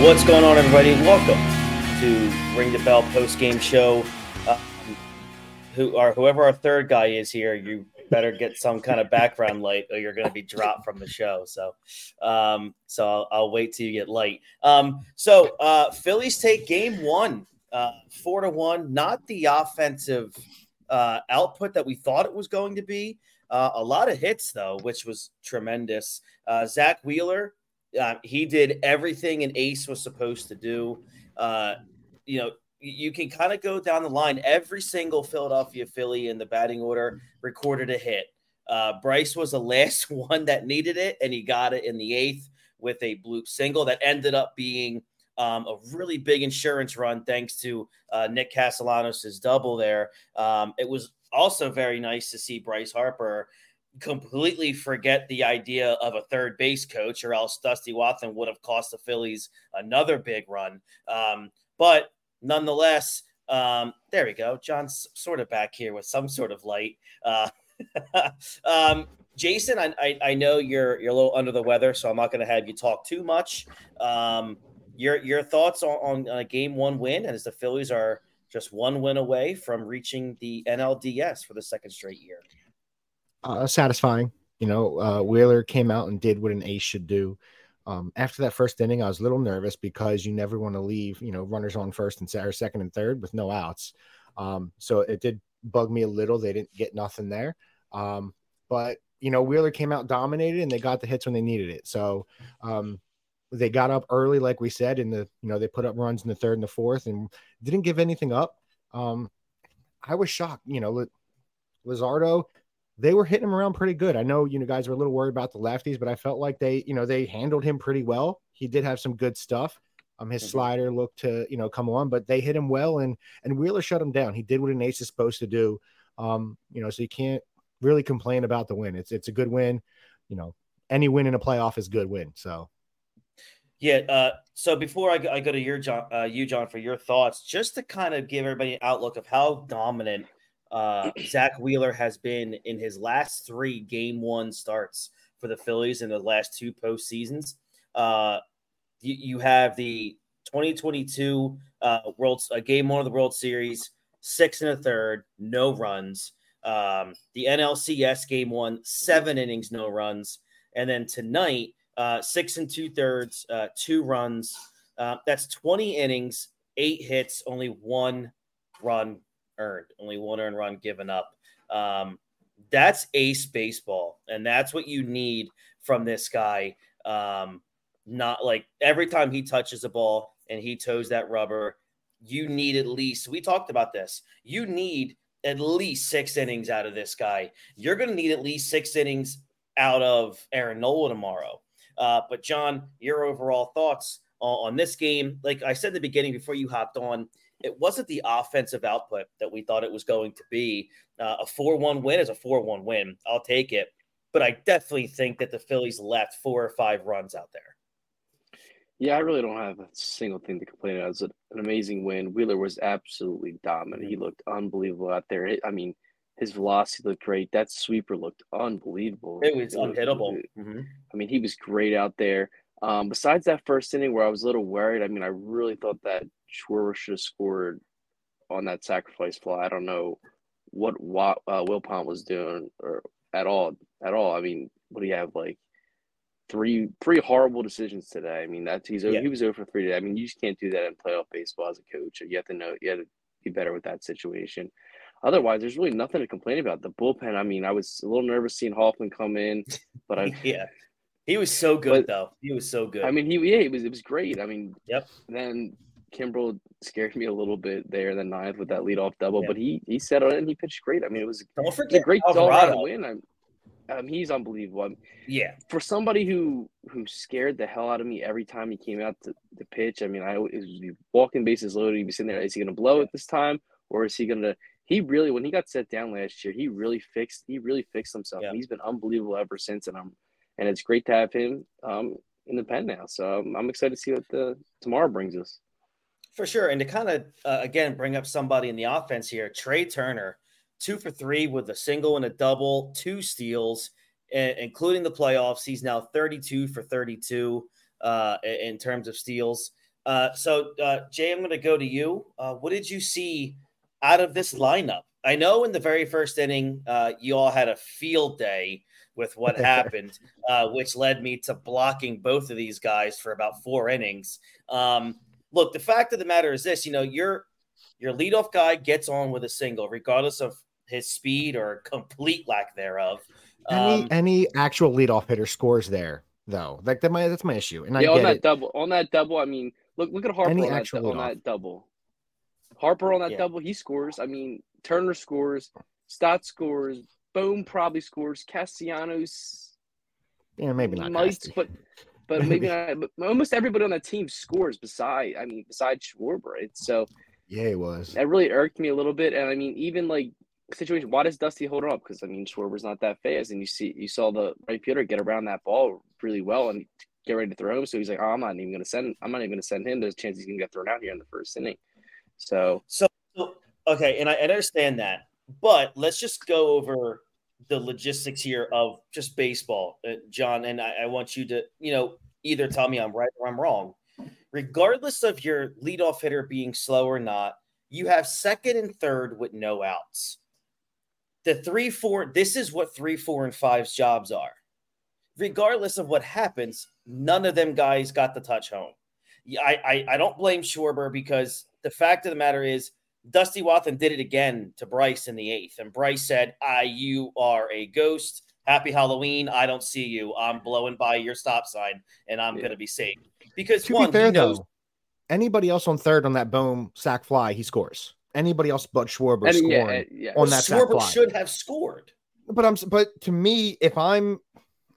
What's going on, everybody? Welcome to Ring the Bell post game show. Uh, who or whoever our third guy is here, you better get some kind of background light, or you're going to be dropped from the show. So, um, so I'll, I'll, wait till you get light. Um, so uh, Phillies take game one, uh, four to one. Not the offensive uh, output that we thought it was going to be. Uh, a lot of hits though, which was tremendous. Uh, Zack Wheeler uh, he did everything an ace was supposed to do. Uh, you know, you can kind of go down the line. Every single Philadelphia Philly in the batting order recorded a hit. Uh, Bryce was the last one that needed it, and he got it in the eighth with a bloop single that ended up being um, a really big insurance run thanks to uh, Nick Castellanos' double there. Um, it was also very nice to see Bryce Harper completely forget the idea of a third base coach, or else Dusty Wathan would have cost the Phillies another big run. Um, but nonetheless, um, there we go. John's sort of back here with some sort of light. Uh, um, Jason, I, I, I, know you're you're a little under the weather, so I'm not going to have you talk too much. Um, your your thoughts on, on a game one win, and as the Phillies are just one win away from reaching the NLDS for the second straight year uh, satisfying. You know, uh, Wheeler came out and did what an ace should do. Um, after that first inning, I was a little nervous because you never want to leave, you know, runners on first and or second and third with no outs. Um, so it did bug me a little. They didn't get nothing there. Um, but you know, Wheeler came out dominated and they got the hits when they needed it. So um, they got up early, like we said, in the you know they put up runs in the third and the fourth and didn't give anything up. Um, I was shocked. You know, Luzardo they were hitting him around pretty good. I know you know guys were a little worried about the lefties, but I felt like they you know they handled him pretty well. He did have some good stuff. Um, his mm-hmm. slider looked to you know come on, but they hit him well, and and Wheeler shut him down. He did what an ace is supposed to do. Um, you know, so you can't really complain about the win. It's it's a good win. You know, any win in a playoff is good win. So. Yeah. Uh, so before I go, I go to your John, uh, you John, for your thoughts, just to kind of give everybody an outlook of how dominant uh, Zack Wheeler has been in his last three game one starts for the Phillies in the last two postseasons. Uh, you, you have the 2022 uh, World uh, Game One of the World Series, six and a third, no runs. Um, the NLCS Game One, seven innings, no runs, and then tonight, uh, six and two thirds, uh, two runs. Uh, that's 20 innings, eight hits, only one run earned, only one earned run given up. Um, that's ace baseball, and that's what you need from this guy. Um, not like every time he touches a ball and he toes that rubber, you need at least. We talked about this. You need at least six innings out of this guy. You're going to need at least six innings out of Aaron Nola tomorrow. Uh, but John, your overall thoughts on, on this game? Like I said in the beginning before you hopped on, it wasn't the offensive output that we thought it was going to be. Uh, a 4 1 win is a 4 1 win. I'll take it. But I definitely think that the Phillies left four or five runs out there. Yeah, I really don't have a single thing to complain about. It was an amazing win. Wheeler was absolutely dominant. He looked unbelievable out there. I mean, his velocity looked great. That sweeper looked unbelievable. It was it unhittable. mm-hmm. I mean, he was great out there. Um, besides that first inning where I was a little worried, I mean, I really thought that Schwarber should have scored on that sacrifice fly. I don't know what uh, Wathan was doing or at all. At all. I mean, what do you have like three three horrible decisions today? I mean, that's he's yeah. he was over three today. I mean, you just can't do that in playoff baseball as a coach. You have to know you have to be better with that situation. Otherwise, there's really nothing to complain about. The bullpen. I mean, I was a little nervous seeing Hoffman come in, but I yeah. He was so good but, though. He was so good. I mean, he yeah, it was it was great. I mean, yep. Then Kimbrel scared me a little bit there in the ninth with that leadoff double, but he he settled in. He pitched great. I mean, it was, Don't forget a great Alvarado. win. I'm, um, he's unbelievable. I'm, yeah, for somebody who who scared the hell out of me every time he came out to, to pitch. I mean, I was walking bases loaded. He'd be sitting there. Is he going to blow it this time, or is he going to? He really, when he got set down last year, he really fixed. He really fixed himself. Yeah. He's been unbelievable ever since, and I'm and it's great to have him um, in the pen now. So um, I'm excited to see what the tomorrow brings us. For sure, and to kind of uh, again bring up somebody in the offense here, Trea Turner, two for three with a single and a double, two steals, and, including the playoffs. He's now 32 for 32 uh, in terms of steals. Uh, so, uh, Jay, I'm going to go to you. Uh, what did you see out of this lineup? I know in the very first inning, uh, you all had a field day with what happened, uh, which led me to blocking both of these guys for about four innings. Um, look, the fact of the matter is this: you know, your your leadoff guy gets on with a single, regardless of his speed or complete lack thereof. Um, any any actual leadoff hitter scores there, though. Like that, my that's my issue. And yeah, I on that it. double, on that double, I mean, look look at Harper on that, on that double. Harper on that yeah. double, he scores. I mean, Turner scores, Stott scores, Bohm probably scores, Castellanos. Yeah, maybe not. Might, but but maybe not. But almost everybody on that team scores. Beside, I mean, besides Schwarber, right? So yeah, it was. That really irked me a little bit, and I mean, even like situation. Why does Dusty hold it up? Because I mean, Schwarber's not that fast, and you see, you saw the right Peter get around that ball really well and get ready to throw him. So he's like, oh, I'm not even going to send. I'm not even going to send him. There's a chance he's going to get thrown out here in the first inning. So, so okay, and I, understand that, but let's just go over the logistics here of just baseball, uh, John. And I, I want you to, you know, either tell me I'm right or I'm wrong. Regardless of your leadoff hitter being slow or not, you have second and third with no outs the three, four, this is what three, four, and five's jobs are. Regardless of what happens, none of them guys got the touch home. I, I, I don't blame Schwarber because the fact of the matter is Dusty Wathan did it again to Bryce in the eighth. And Bryce said, I, you are a ghost. Happy Halloween. I don't see you. I'm blowing by your stop sign and I'm yeah. going to be safe. Because to one, be fair, knows- though, anybody else on third on that Bohm sack fly, he scores anybody else but Schwarber and, scoring yeah, yeah. on that Schwarber should have scored. But I'm but to me, if I'm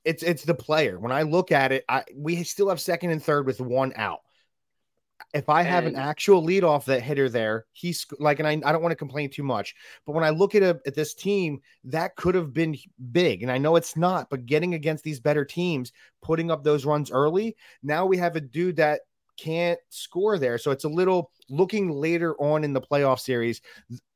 it's it's the player. When I look at it, I we still have second and third with one out. If I have and, an actual leadoff that hitter there, he's like, and I, I don't want to complain too much, but when I look at a, at this team, that could have been big, and I know it's not. But getting against these better teams, putting up those runs early, now we have a dude that can't score there. So it's a little looking later on in the playoff series.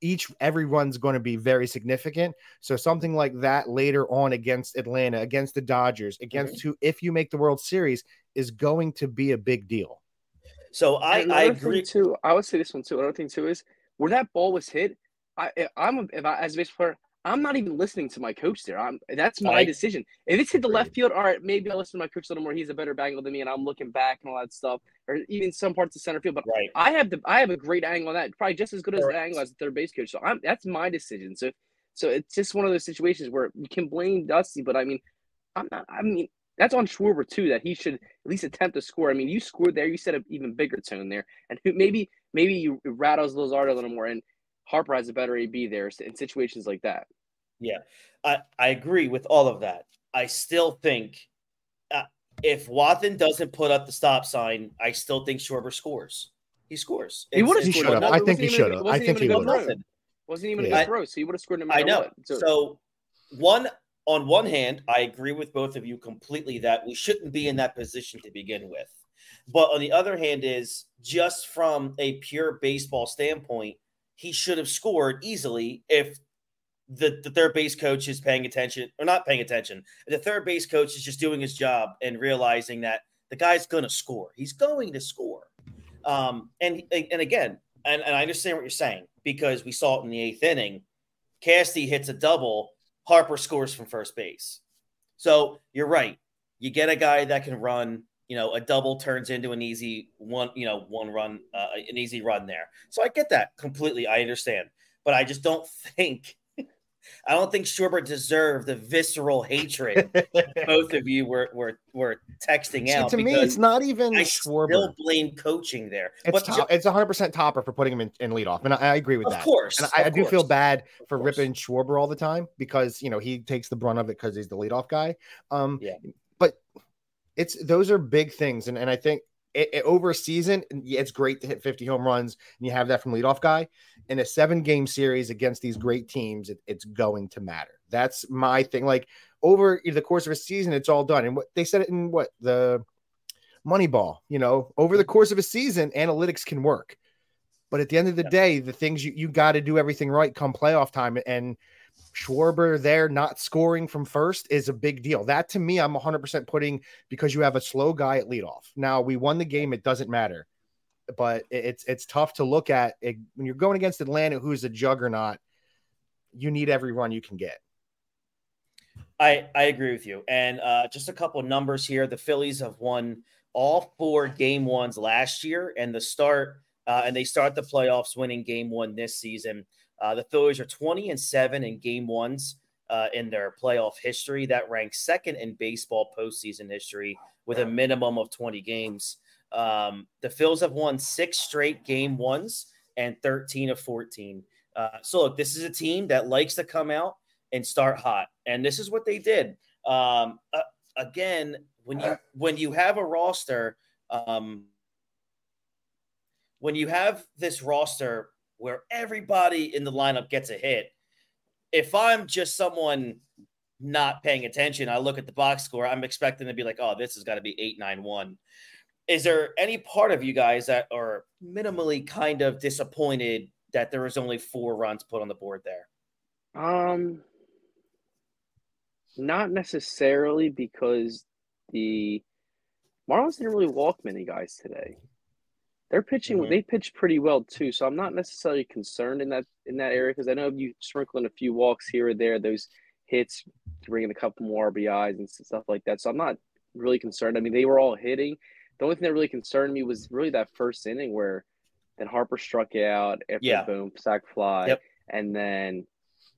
Each every run's going to be very significant. So something like that later on against Atlanta, against the Dodgers, against mm-hmm. who, if you make the World Series, is going to be a big deal. So I, I agree too. I would say this one too. Another thing too is where that ball was hit. I, I'm if I, as a baseball player, I'm not even listening to my coach there. I'm that's my I, decision. If it's hit the left field, all right, maybe I'll listen to my coach a little more. He's a better angle than me, and I'm looking back and all that stuff, or even some parts of center field. But right. I have the I have a great angle on that, probably just as good as the angle as the third base coach. So I'm that's my decision. So so it's just one of those situations where you can blame Dusty, but I mean, I'm not. I mean, that's on Schwarber too. That he should at least attempt to score. I mean, you scored there. You set an even bigger tone there, and maybe maybe you rattles Luzardo a little more, and Harper has a better AB there in situations like that. Yeah, I, I agree with all of that. I still think uh, if Wathan doesn't put up the stop sign, I still think Schwarber scores. He scores. He would have scored. I think he should have. I think he would have. Wasn't even yeah. a good throw, so he would have scored no matter I know. What. So, so one on one hand, I agree with both of you completely that we shouldn't be in that position to begin with. But on the other hand, is just from a pure baseball standpoint, he should have scored easily if the, the third base coach is paying attention or not paying attention. The third base coach is just doing his job and realizing that the guy's going to score. He's going to score. Um, and and again, and, and I understand what you're saying because we saw it in the eighth inning. Casty hits a double. Harper scores from first base. So you're right. You get a guy that can run. You know, a double turns into an easy one. You know, one run, uh, an easy run there. So I get that completely. I understand, but I just don't think I don't think Schwarber deserved the visceral hatred both of you were were, were texting See, out. To me, it's not even I Schwarber. Still blame coaching there. It's top, it's 100 percent Topper for putting him in, in leadoff, and I, I agree with that. of that. Course, and I, I do feel bad for ripping Schwarber all the time because you know he takes the brunt of it because he's the leadoff guy. Um, yeah, but it's those are big things, and and I think it, it, over a season, it's great to hit 50 home runs and you have that from leadoff guy. In a seven game series against these great teams, it, it's going to matter. That's my thing. Like over the course of a season, it's all done. And what they said it in what the Moneyball, you know, over the course of a season, analytics can work. But at the end of the yeah. day, the things you, you got to do everything right come playoff time. And Schwarber there not scoring from first is a big deal. That to me, I'm 100% putting because you have a slow guy at leadoff. Now, we won the game, it doesn't matter. but it's it's tough to look at it, when you're going against Atlanta, who's a juggernaut. You need every run you can get. I I agree with you. And uh, just a couple numbers here: the Phillies have won all four game ones last year, and the start uh, and they start the playoffs winning game one this season. Uh, the Phillies are 20 and seven in game ones uh, in their playoff history. That ranks second in baseball postseason history with a minimum of 20 games. Um, the Phils have won six straight game ones and 13 of 14. Uh, so, look, this is a team that likes to come out and start hot, and this is what they did. Um, uh, again, when you when you have a roster, um, when you have this roster where everybody in the lineup gets a hit, if I'm just someone not paying attention, I look at the box score, I'm expecting to be like, oh, this has got to be 891. Is there any part of you guys that are minimally kind of disappointed that there was only four runs put on the board there? Um, not necessarily because the Marlins didn't really walk many guys today. They're pitching. Mm-hmm. They pitched pretty well too, so I'm not necessarily concerned in that in that area because I know you sprinkle in a few walks here or there, those hits to bring in a couple more RBIs and stuff like that. So I'm not really concerned. I mean, they were all hitting. The only thing that really concerned me was really that first inning where then Harper struck out after yeah. Bohm sac fly, yep. and then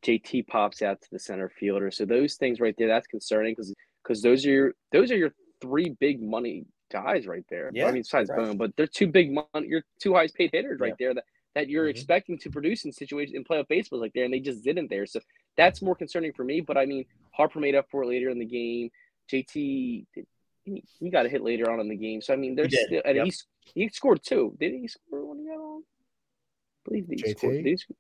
JT pops out to the center fielder. So those things right there, that's concerning because because those are your those are your three big money guys right there. Yeah, I mean, besides right. Bohm, but they're two big money, your two highest paid hitters right yeah. there that, that you're mm-hmm. expecting to produce in situations in playoff baseball like there, and they just didn't there. So that's more concerning for me. But I mean, Harper made up for it later in the game. JT, he, he got a hit later on in the game. So I mean, there's still, and yep. he he scored two. Did he score when he got on? I believe he JT? scored. Did he score?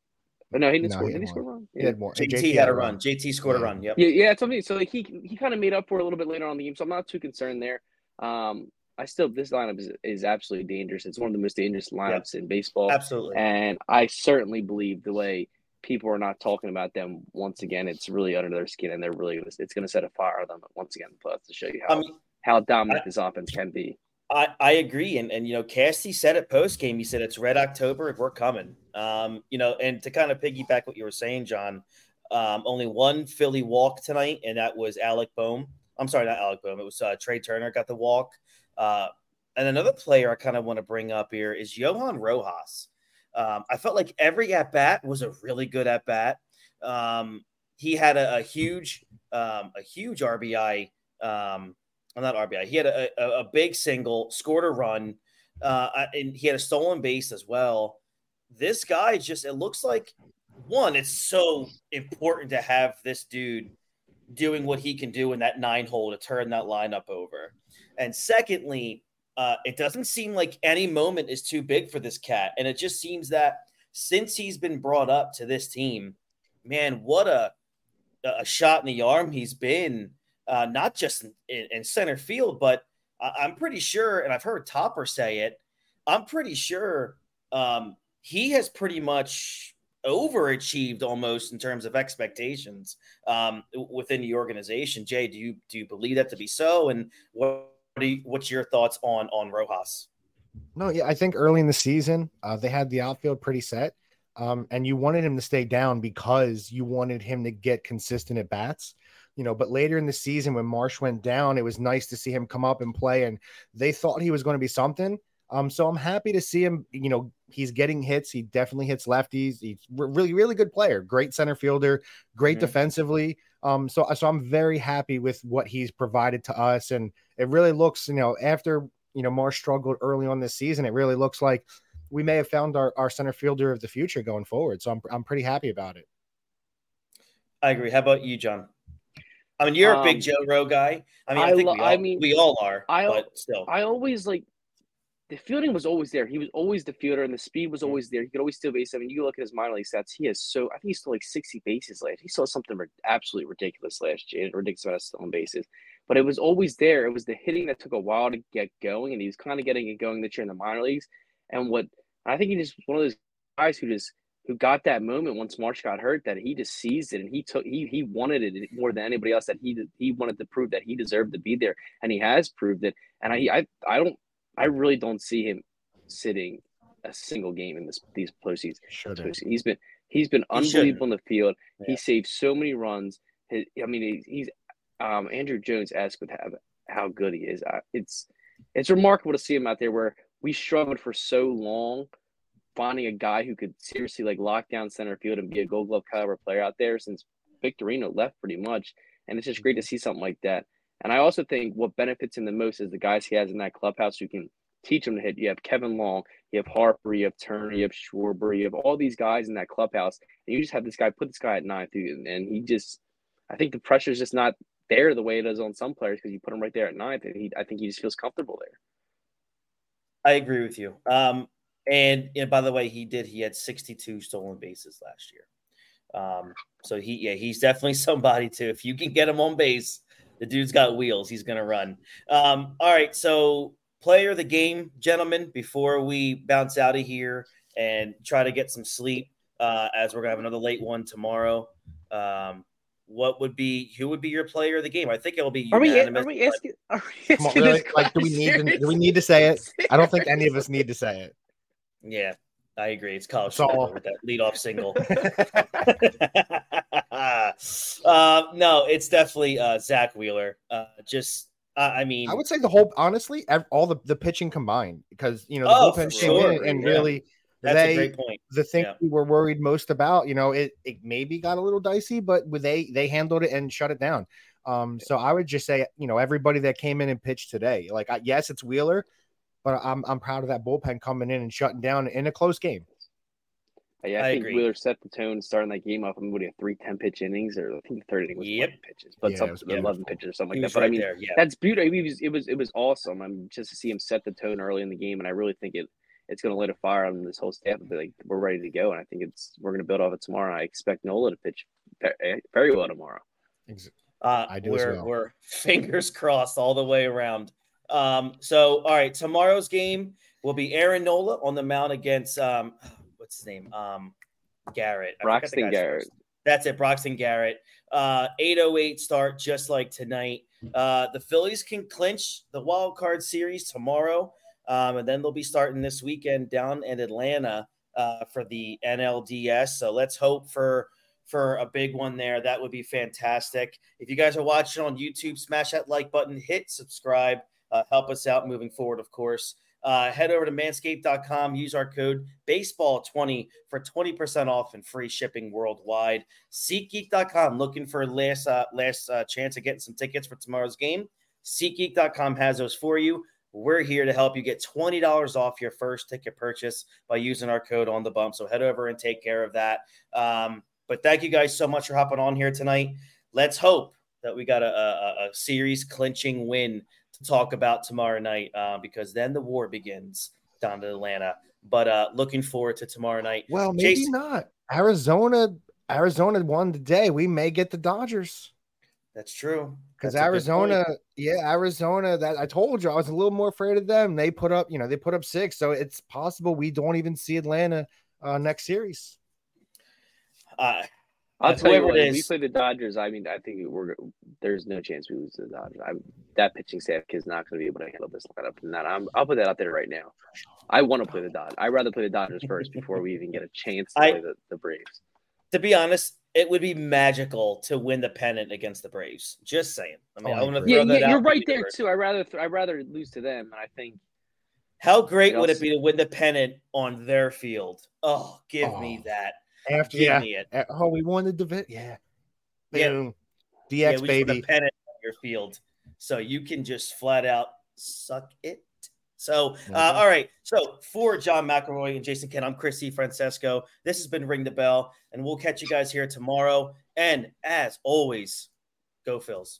Oh, no, he didn't no, score. He did he score a run? Yeah. He had more. JT, JT had a run. run. JT scored yeah. a run. Yep. Yeah, yeah, it's something. So like he he kind of made up for it a little bit later on in the game. So I'm not too concerned there. Um, I still this lineup is, is absolutely dangerous. It's one of the most dangerous lineups yeah. in baseball. Absolutely. And I certainly believe the way people are not talking about them once again, it's really under their skin, and they're really gonna, it's going to set a fire on them once again. Plus to show you how how dominant I, this offense can be. I, I agree, and and you know, Casty said it post game. He said it's Red October, if we're coming. Um, you know, and to kind of piggyback what you were saying, John, um, only one Philly walk tonight, and that was Alec Bohm. I'm sorry, not Alec Bohm. It was uh, Trea Turner got the walk. Uh, and another player I kind of want to bring up here is Johan Rojas. Um, I felt like every at bat was a really good at bat. Um, he had a, a huge, um, a huge RBI. Um, not RBI. He had a, a, a big single, scored a run, uh, and he had a stolen base as well. This guy just, it looks like one, it's so important to have this dude doing what he can do in that nine hole to turn that lineup over. And secondly, uh, it doesn't seem like any moment is too big for this cat. And it just seems that since he's been brought up to this team, man, what a a shot in the arm he's been, uh, not just in, in, center field, but I'm pretty sure, and I've heard Topper say it, I'm pretty sure um, he has pretty much overachieved almost in terms of expectations um, within the organization. Jay, do you do you believe that to be so? And what you, what's your thoughts on on Rojas? No, yeah, I think early in the season uh, they had the outfield pretty set, um, and you wanted him to stay down because you wanted him to get consistent at bats. You know, but later in the season when Marsh went down, it was nice to see him come up and play, and they thought he was going to be something. Um, so I'm happy to see him. You know, he's getting hits. He definitely hits lefties. He's really, really good player. Great center fielder. Great mm-hmm. defensively. Um, so so I'm very happy with what he's provided to us, and it really looks, you know, after you know Marsh struggled early on this season, it really looks like we may have found our, our center fielder of the future going forward. So I'm I'm pretty happy about it. I agree. How about you, John? I mean, you're a big um, Joe Rowe guy. I mean, I, I think we all, I mean, we all are. I, but still, I always like the fielding was always there. He was always the fielder, and the speed was mm-hmm. always there. He could always steal bases. I mean, you look at his minor league stats. He has so I think he stole like sixty bases last. He saw something absolutely ridiculous last year. Ridiculous amount of stolen bases, but it was always there. It was the hitting that took a while to get going, and he was kind of getting it going this year in the minor leagues. And what I think he just one of those guys who just who got that moment once Marsh got hurt that he just seized it and he took he he wanted it more than anybody else that he he wanted to prove that he deserved to be there and he has proved it and I I I don't I really don't see him sitting a single game in this these postseason. Shouldn't. He's been he's been He unbelievable in the field. Yeah. He saved so many runs. His, I mean, he- he's um, Andruw Jones asked with how, how good he is. Uh, it's it's remarkable to see him out there where we struggled for so long finding a guy who could seriously like lock down center field and be a Gold Glove caliber player out there since Victorino left pretty much. And it's just great to see something like that. And I also think what benefits him the most is the guys he has in that clubhouse who can teach him to hit. You have Kevin Long, you have Harper, you have Turner, you have Schwarber, you have all these guys in that clubhouse, and you just have this guy put this guy at ninth, and and he just, I think the pressure is just not there the way it is on some players because you put him right there at ninth, and he, I think he just feels comfortable there. I agree with you. Um, and, and by the way, he did. He had 62 stolen bases last year. Um, so he, yeah, he's definitely somebody to. If you can get him on base, the dude's got wheels. He's gonna run. Um, all right. So player of the game, gentlemen. Before we bounce out of here and try to get some sleep, uh, as we're gonna have another late one tomorrow. Um, what would be who would be your player of the game? I think it'll be Are we, unanimous. are we asking? Are we Come on, really? this Like, do we need to, do we need to say it? I don't think any of us need to say it. Yeah, I agree. It's college It's all- with that leadoff single. uh, no, it's definitely uh, Zack Wheeler. Uh, just, I mean, I would say the whole, honestly, all the, the pitching combined, because you know the Oh, bullpen for came in sure, and, yeah. really that's they a great point. the thing Yeah. we were worried most about. You know, it it maybe got a little dicey, but with they they handled it and shut it down. Um, so I would just say, you know, everybody that came in and pitched today, like I, yes, it's Wheeler, but I'm I'm proud of that bullpen coming in and shutting down in a close game. Yeah, I, I think agree. Wheeler set the tone starting that game off. I mean, what do you have, three 10 pitch innings, or I think the third inning was Yep. 11 pitches, but Yeah, some it was eleven beautiful. pitches or something He like that. But right I mean. Yeah, that's beautiful. It was, it was it was awesome. I'm just to see him set the tone early in the game, and I really think it it's going to light a fire on this whole staff. and be Like we're ready to go, and I think it's we're going to build off it tomorrow. I expect Nola to pitch very well tomorrow. uh, I do as we're, well. we're fingers crossed all the way around. Um, so, all right, tomorrow's game will be Aaron Nola on the mound against um, what's his name? Um, Garrett. I Braxton Garrett. first. That's it, Braxton Garrett. Uh, 808 start just like tonight. Uh, the Phillies can clinch the wild card series tomorrow. Um, and then they'll be starting this weekend down in Atlanta uh, for the NLDS. So let's hope for for a big one there. That would be fantastic. If you guys are watching on YouTube, smash that like button, hit subscribe, uh, help us out moving forward, of course. Uh, head over to manscaped.com, use our code baseball20 for 20% off and free shipping worldwide. SeatGeek.com, looking for last uh, last uh, chance of getting some tickets for tomorrow's game. SeatGeek.com has those for you. We're here to help you get $20 off your first ticket purchase by using our code on the bump. So head over and take care of that. Um, but thank you guys so much for hopping on here tonight. Let's hope that we got a, a, a series clinching win to talk about tomorrow night uh, because then the war begins down to Atlanta. But uh, looking forward to tomorrow night. Well, maybe Jason- not. Arizona, Arizona won today. We may get the Dodgers That's true. because That's a good point. Arizona, yeah, Arizona. That I told you, I was a little more afraid of them. They put up, you know, they put up six, so it's possible we don't even see Atlanta uh, next series. Uh, I'll tell you what, it if we is- play the Dodgers. I mean, I think we're there's no chance we lose to the Dodgers. I, that pitching staff is not going to be able to handle this lineup. And that I'm, I'll put that out there right now. I want to play the Dodgers. I'd rather play the Dodgers first before we even get a chance to I- play the, the Braves. to be honest, it would be magical to win the pennant against the Braves. Just saying. I mean, Oh, I I want to agree. throw Yeah, that yeah, out you're right there too. I rather I'd rather lose to them. And I think How great would it be to win the pennant on their field? Oh, give me Oh, that. After yeah, it. uh, oh, we won the division. Yeah, Yeah. DX yeah, we put baby. pennant on your field, so you can just flat out suck it. So, uh, Mhm. all right. So, for John McElroy and Jason Kent, I'm Chrissy Francesco. This has been Ring the Bell, and we'll catch you guys here tomorrow. And as always, go Phils.